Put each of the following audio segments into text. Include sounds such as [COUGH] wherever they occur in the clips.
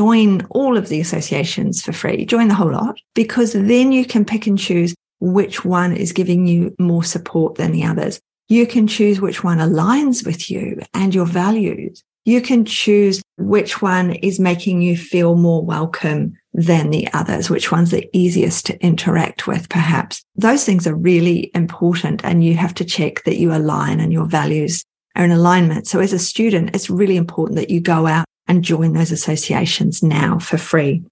join all of the associations for free, join the whole lot, because then you can pick and choose which one is giving you more support than the others. You can choose which one aligns with you and your values. You can choose which one is making you feel more welcome than the others, which one's the easiest to interact with, perhaps. Those things are really important and you have to check that you align and your values are in alignment. So as a student, it's really important that you go out and join those associations now for free.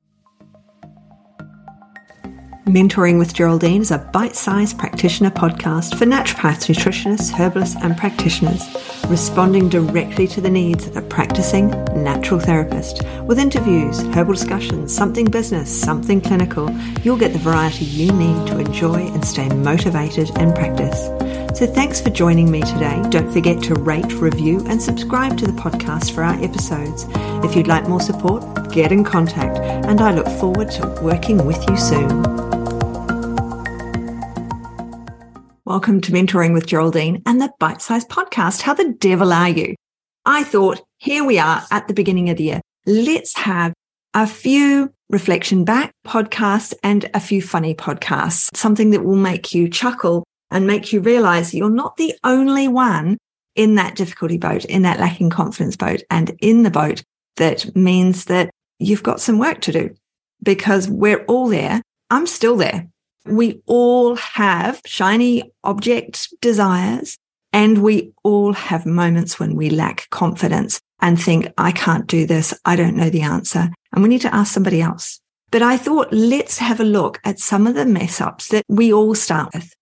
Mentoring with Geraldine is a bite sized practitioner podcast for naturopaths, nutritionists, herbalists, and practitioners, responding directly to the needs of the practicing natural therapist. With interviews, herbal discussions, something business, something clinical, you'll get the variety you need to enjoy and stay motivated in practice. So thanks for joining me today. Don't forget to rate, review, and subscribe to the podcast for our episodes. If you'd like more support, get in contact, and I look forward to working with you soon. Welcome to Mentoring with Geraldine and the Bite Size Podcast. How the devil are you? I thought, here we are at the beginning of the year. Let's have a few reflection back podcasts and a few funny podcasts, something that will make you chuckle and make you realize you're not the only one in that difficulty boat, in that lacking confidence boat, and in the boat that means that you've got some work to do because we're all there. I'm still there. We all have shiny object desires and we all have moments when we lack confidence and think, I can't do this. I don't know the answer. And we need to ask somebody else. But I thought, let's have a look at some of the mess ups that we all start with.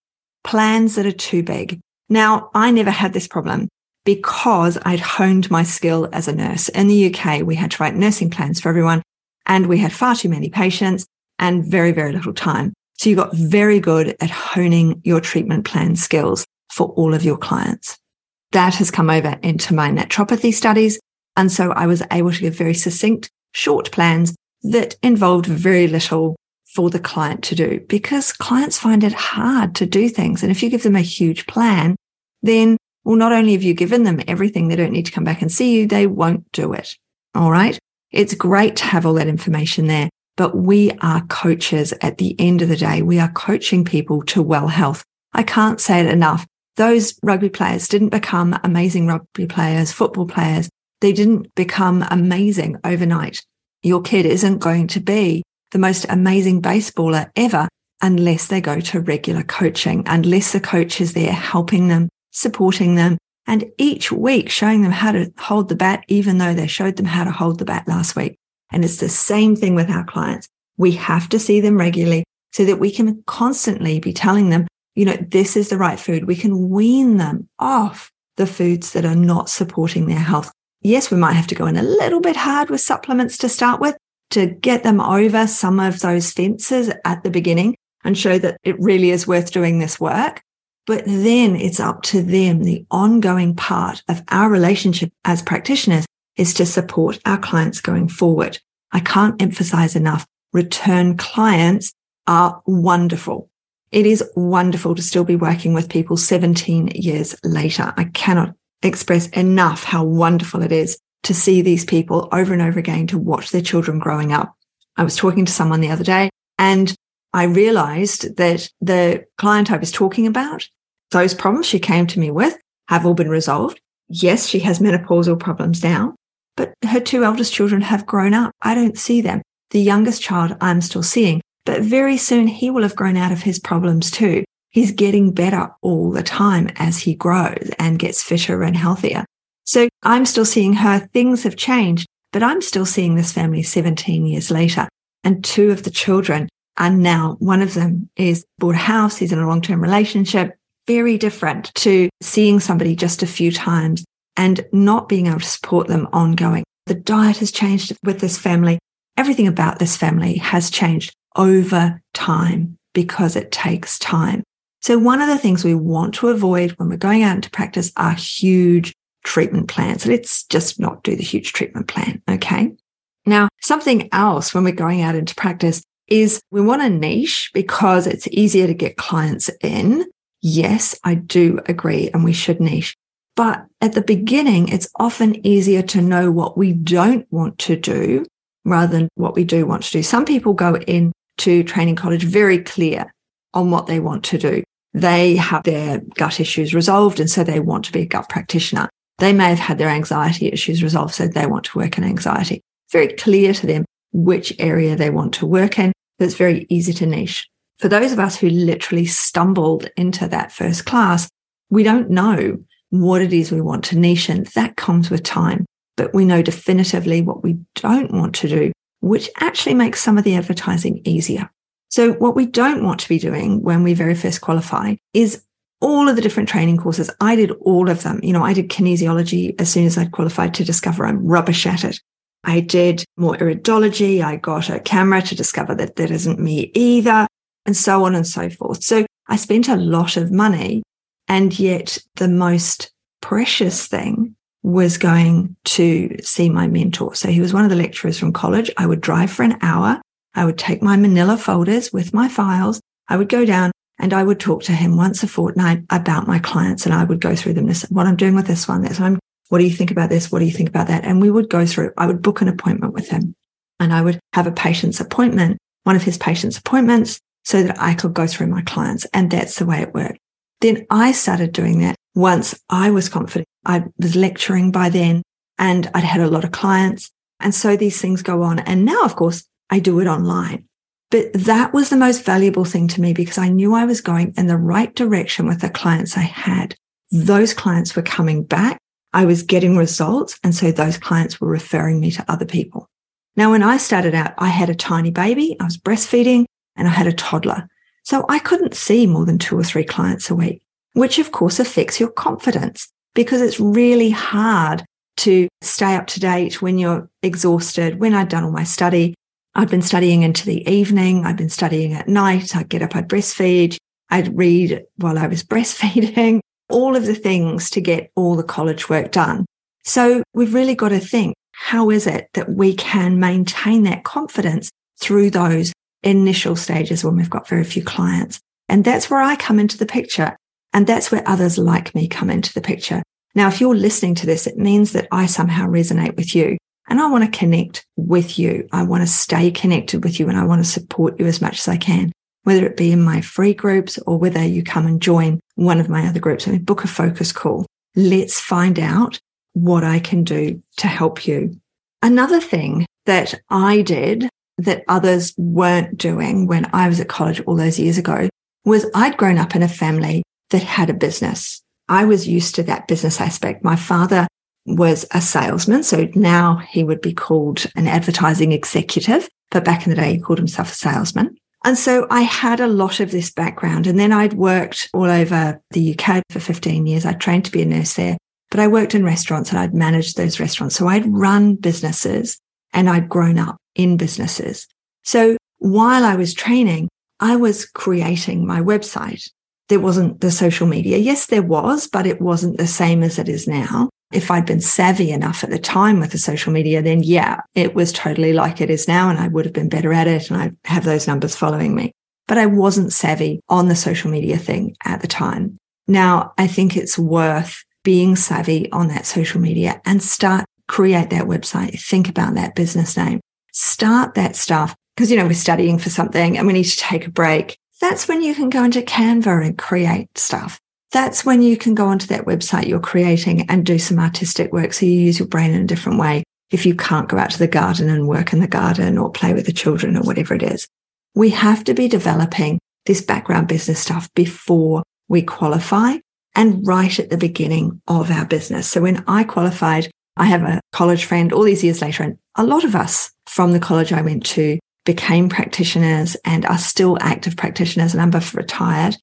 Plans that are too big. Now, I never had this problem because I'd honed my skill as a nurse. In the UK, we had to write nursing plans for everyone and we had far too many patients and very, very little time. So you got very good at honing your treatment plan skills for all of your clients. That has come over into my naturopathy studies. And so I was able to give very succinct, short plans that involved very little for the client to do because clients find it hard to do things. And if you give them a huge plan, then, well, not only have you given them everything, they don't need to come back and see you, they won't do it. All right. It's great to have all that information there but we are coaches at the end of the day. We are coaching people to well health. I can't say it enough. Those rugby players didn't become amazing rugby players, football players. They didn't become amazing overnight. Your kid isn't going to be the most amazing baseballer ever unless they go to regular coaching, unless the coach is there helping them, supporting them, and each week showing them how to hold the bat, even though they showed them how to hold the bat last week. And it's the same thing with our clients. We have to see them regularly so that we can constantly be telling them, you know, this is the right food. We can wean them off the foods that are not supporting their health. Yes, we might have to go in a little bit hard with supplements to start with to get them over some of those fences at the beginning and show that it really is worth doing this work. But then it's up to them. The ongoing part of our relationship as practitioners is to support our clients going forward. I can't emphasize enough. Return clients are wonderful. It is wonderful to still be working with people 17 years later. I cannot express enough how wonderful it is to see these people over and over again, to watch their children growing up. I was talking to someone the other day and I realized that the client I was talking about, those problems she came to me with have all been resolved. Yes, she has menopausal problems now, but her two eldest children have grown up. I don't see them. The youngest child I'm still seeing, but very soon he will have grown out of his problems too. He's getting better all the time as he grows and gets fitter and healthier. So I'm still seeing her. Things have changed, but I'm still seeing this family 17 years later. And two of the children are now, one of them is bought a house. He's in a long-term relationship. Very different to seeing somebody just a few times and not being able to support them ongoing. The diet has changed with this family. Everything about this family has changed over time because it takes time. So one of the things we want to avoid when we're going out into practice are huge treatment plans. Let's just not do the huge treatment plan. Okay. Now, something else when we're going out into practice is we want a niche because it's easier to get clients in. Yes, I do agree. And we should niche. But at the beginning, it's often easier to know what we don't want to do rather than what we do want to do. Some people go into training college very clear on what they want to do. They have their gut issues resolved. And so they want to be a gut practitioner. They may have had their anxiety issues resolved. So they want to work in anxiety. Very clear to them which area they want to work in. It's very easy to niche. For those of us who literally stumbled into that first class, we don't know what it is we want to niche in. That comes with time, but we know definitively what we don't want to do, which actually makes some of the advertising easier. So what we don't want to be doing when we very first qualify is all of the different training courses. I did all of them. You know, I did kinesiology as soon as I'd qualified to discover I'm rubbish at it. I did more iridology. I got a camera to discover that that isn't me either and so on and so forth. So I spent a lot of money and yet the most precious thing was going to see my mentor. So he was one of the lecturers from college. I would drive for an hour. I would take my manila folders with my files. I would go down and I would talk to him once a fortnight about my clients and I would go through them. This, what I'm doing with this one. This I'm, what do you think about this? What do you think about that? And we would go through, I would book an appointment with him and I would have a patient's appointment, one of his patient's appointments so that I could go through my clients. And that's the way it worked. Then I started doing that once I was confident. I was lecturing by then and I'd had a lot of clients. And so these things go on. And now, of course, I do it online. But that was the most valuable thing to me because I knew I was going in the right direction with the clients I had. Those clients were coming back. I was getting results. And so those clients were referring me to other people. Now, when I started out, I had a tiny baby. I was breastfeeding and I had a toddler. So I couldn't see more than two or three clients a week, which of course affects your confidence because it's really hard to stay up to date when you're exhausted. When I'd done all my study, I'd been studying into the evening. I'd been studying at night. I'd get up, I'd breastfeed. I'd read while I was [LAUGHS] breastfeeding, all of the things to get all the college work done. So we've really got to think, how is it that we can maintain that confidence through those initial stages when we've got very few clients. And that's where I come into the picture. And that's where others like me come into the picture. Now, if you're listening to this, it means that I somehow resonate with you and I want to connect with you. I want to stay connected with you and I want to support you as much as I can, whether it be in my free groups or whether you come and join one of my other groups. I mean, book a focus call. Let's find out what I can do to help you. Another thing that I did that others weren't doing when I was at college all those years ago was I'd grown up in a family that had a business. I was used to that business aspect. My father was a salesman. So now he would be called an advertising executive, but back in the day, he called himself a salesman. And so I had a lot of this background. And then I'd worked all over the UK for 15 years. I trained to be a nurse there, but I worked in restaurants and I'd managed those restaurants. So I'd run businesses and I'd grown up in businesses. So while I was training, I was creating my website. There wasn't the social media. Yes, there was, but it wasn't the same as it is now. If I'd been savvy enough at the time with the social media, then yeah, it was totally like it is now. And I would have been better at it. And I have those numbers following me, but I wasn't savvy on the social media thing at the time. Now I think it's worth being savvy on that social media and start create that website. Think about that business name start that stuff because, you know, we're studying for something and we need to take a break. That's when you can go into Canva and create stuff. That's when you can go onto that website you're creating and do some artistic work. So you use your brain in a different way. If you can't go out to the garden and work in the garden or play with the children or whatever it is, we have to be developing this background business stuff before we qualify and right at the beginning of our business. So when I qualified, I have a college friend all these years later, and a lot of us from the college I went to became practitioners and are still active practitioners, A number retired.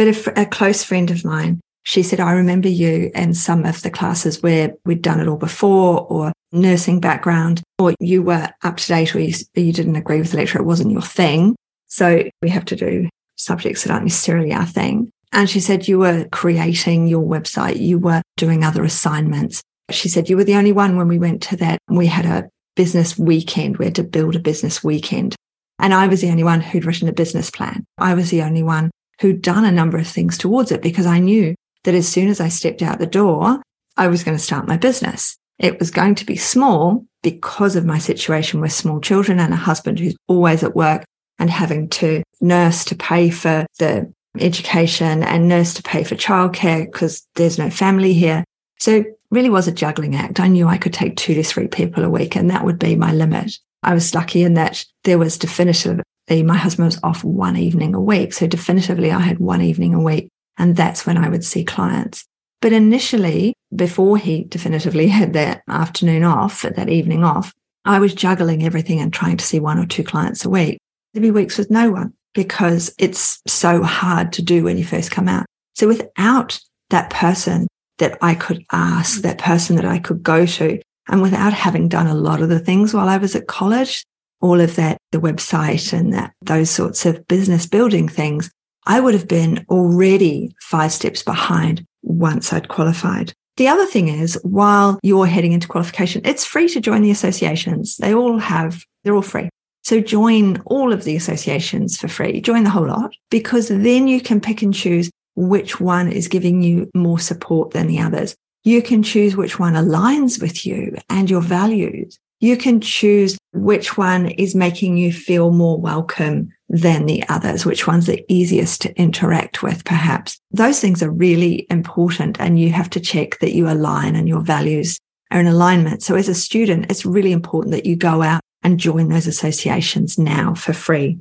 But a, close friend of mine, she said, I remember you and some of the classes where we'd done it all before or nursing background, or you were up to date or you, you didn't agree with the lecture. It wasn't your thing. So we have to do subjects that aren't necessarily our thing. And she said, you were creating your website. You were doing other assignments. She said, you were the only one when we went to that. We had a business weekend. We had to build a business weekend. And I was the only one who'd written a business plan. I was the only one who'd done a number of things towards it because I knew that as soon as I stepped out the door, I was going to start my business. It was going to be small because of my situation with small children and a husband who's always at work and having to nurse to pay for the education and nurse to pay for childcare because there's no family here. So really was a juggling act. I knew I could take two to three people a week and that would be my limit. I was lucky in that there was definitively, my husband was off one evening a week. So definitively I had one evening a week and that's when I would see clients. But initially, before he definitively [LAUGHS] had that afternoon off, that evening off, I was juggling everything and trying to see one or two clients a week. There'd be weeks with no one because it's so hard to do when you first come out. So without that person that I could ask, that person that I could go to, and without having done a lot of the things while I was at college, all of that, the website and that, those sorts of business building things, I would have been already five steps behind once I'd qualified. The other thing is, while you're heading into qualification, it's free to join the associations. They all have, they're all free. So join all of the associations for free, join the whole lot, because then you can pick and choose which one is giving you more support than the others. You can choose which one aligns with you and your values. You can choose which one is making you feel more welcome than the others, which one's the easiest to interact with, perhaps. Those things are really important and you have to check that you align and your values are in alignment. So as a student, it's really important that you go out and join those associations now for free.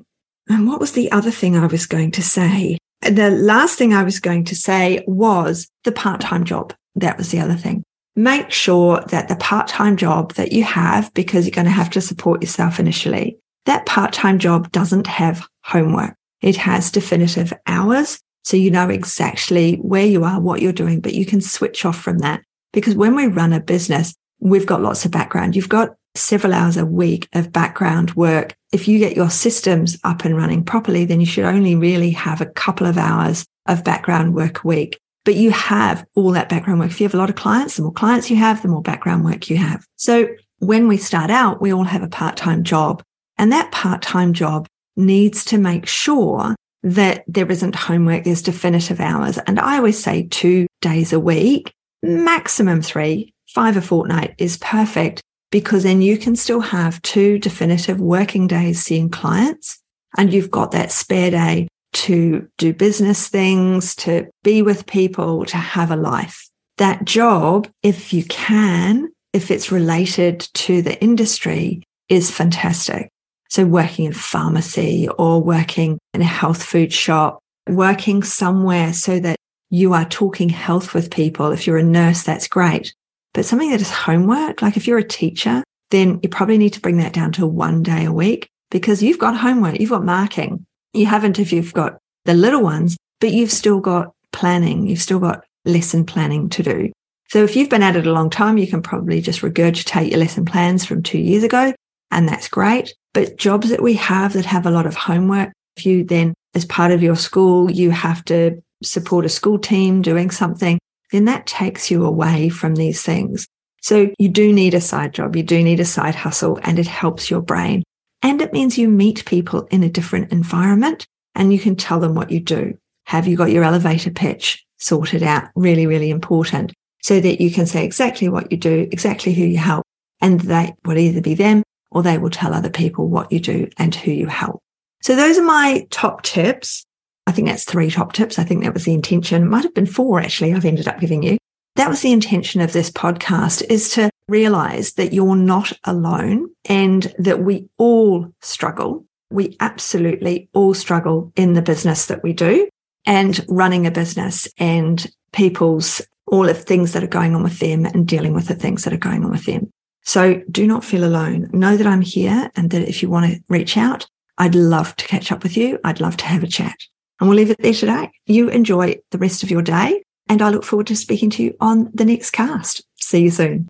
And what was the other thing I was going to say? The last thing I was going to say was the part-time job. That was the other thing make sure that the part-time job that you have, because you're going to have to support yourself initially, that part-time job doesn't have homework. It has definitive hours. So you know exactly where you are, what you're doing, but you can switch off from that. Because when we run a business, we've got lots of background. You've got several hours a week of background work. If you get your systems up and running properly, then you should only really have a couple of hours of background work a week but you have all that background work. If you have a lot of clients, the more clients you have, the more background work you have. So when we start out, we all have a part-time job and that part-time job needs to make sure that there isn't homework. There's definitive hours. And I always say two days a week, maximum three, five a fortnight is perfect because then you can still have two definitive working days seeing clients and you've got that spare day to do business things, to be with people, to have a life. That job, if you can, if it's related to the industry, is fantastic. So working in pharmacy or working in a health food shop, working somewhere so that you are talking health with people. If you're a nurse, that's great. But something that is homework, like if you're a teacher, then you probably need to bring that down to one day a week because you've got homework, you've got marking, you haven't if you've got the little ones, but you've still got planning. You've still got lesson planning to do. So if you've been at it a long time, you can probably just regurgitate your lesson plans from two years ago. And that's great. But jobs that we have that have a lot of homework, if you then, as part of your school, you have to support a school team doing something, then that takes you away from these things. So you do need a side job. You do need a side hustle and it helps your brain. And it means you meet people in a different environment and you can tell them what you do. Have you got your elevator pitch sorted out? Really, really important so that you can say exactly what you do, exactly who you help, and they will either be them or they will tell other people what you do and who you help. So those are my top tips. I think that's three top tips. I think that was the intention. Might have been four actually. I've ended up giving you. That was the intention of this podcast is to realize that you're not alone and that we all struggle. We absolutely all struggle in the business that we do and running a business and people's all of things that are going on with them and dealing with the things that are going on with them. So do not feel alone. Know that I'm here and that if you want to reach out, I'd love to catch up with you. I'd love to have a chat. And we'll leave it there today. You enjoy the rest of your day. And I look forward to speaking to you on the next cast. See you soon.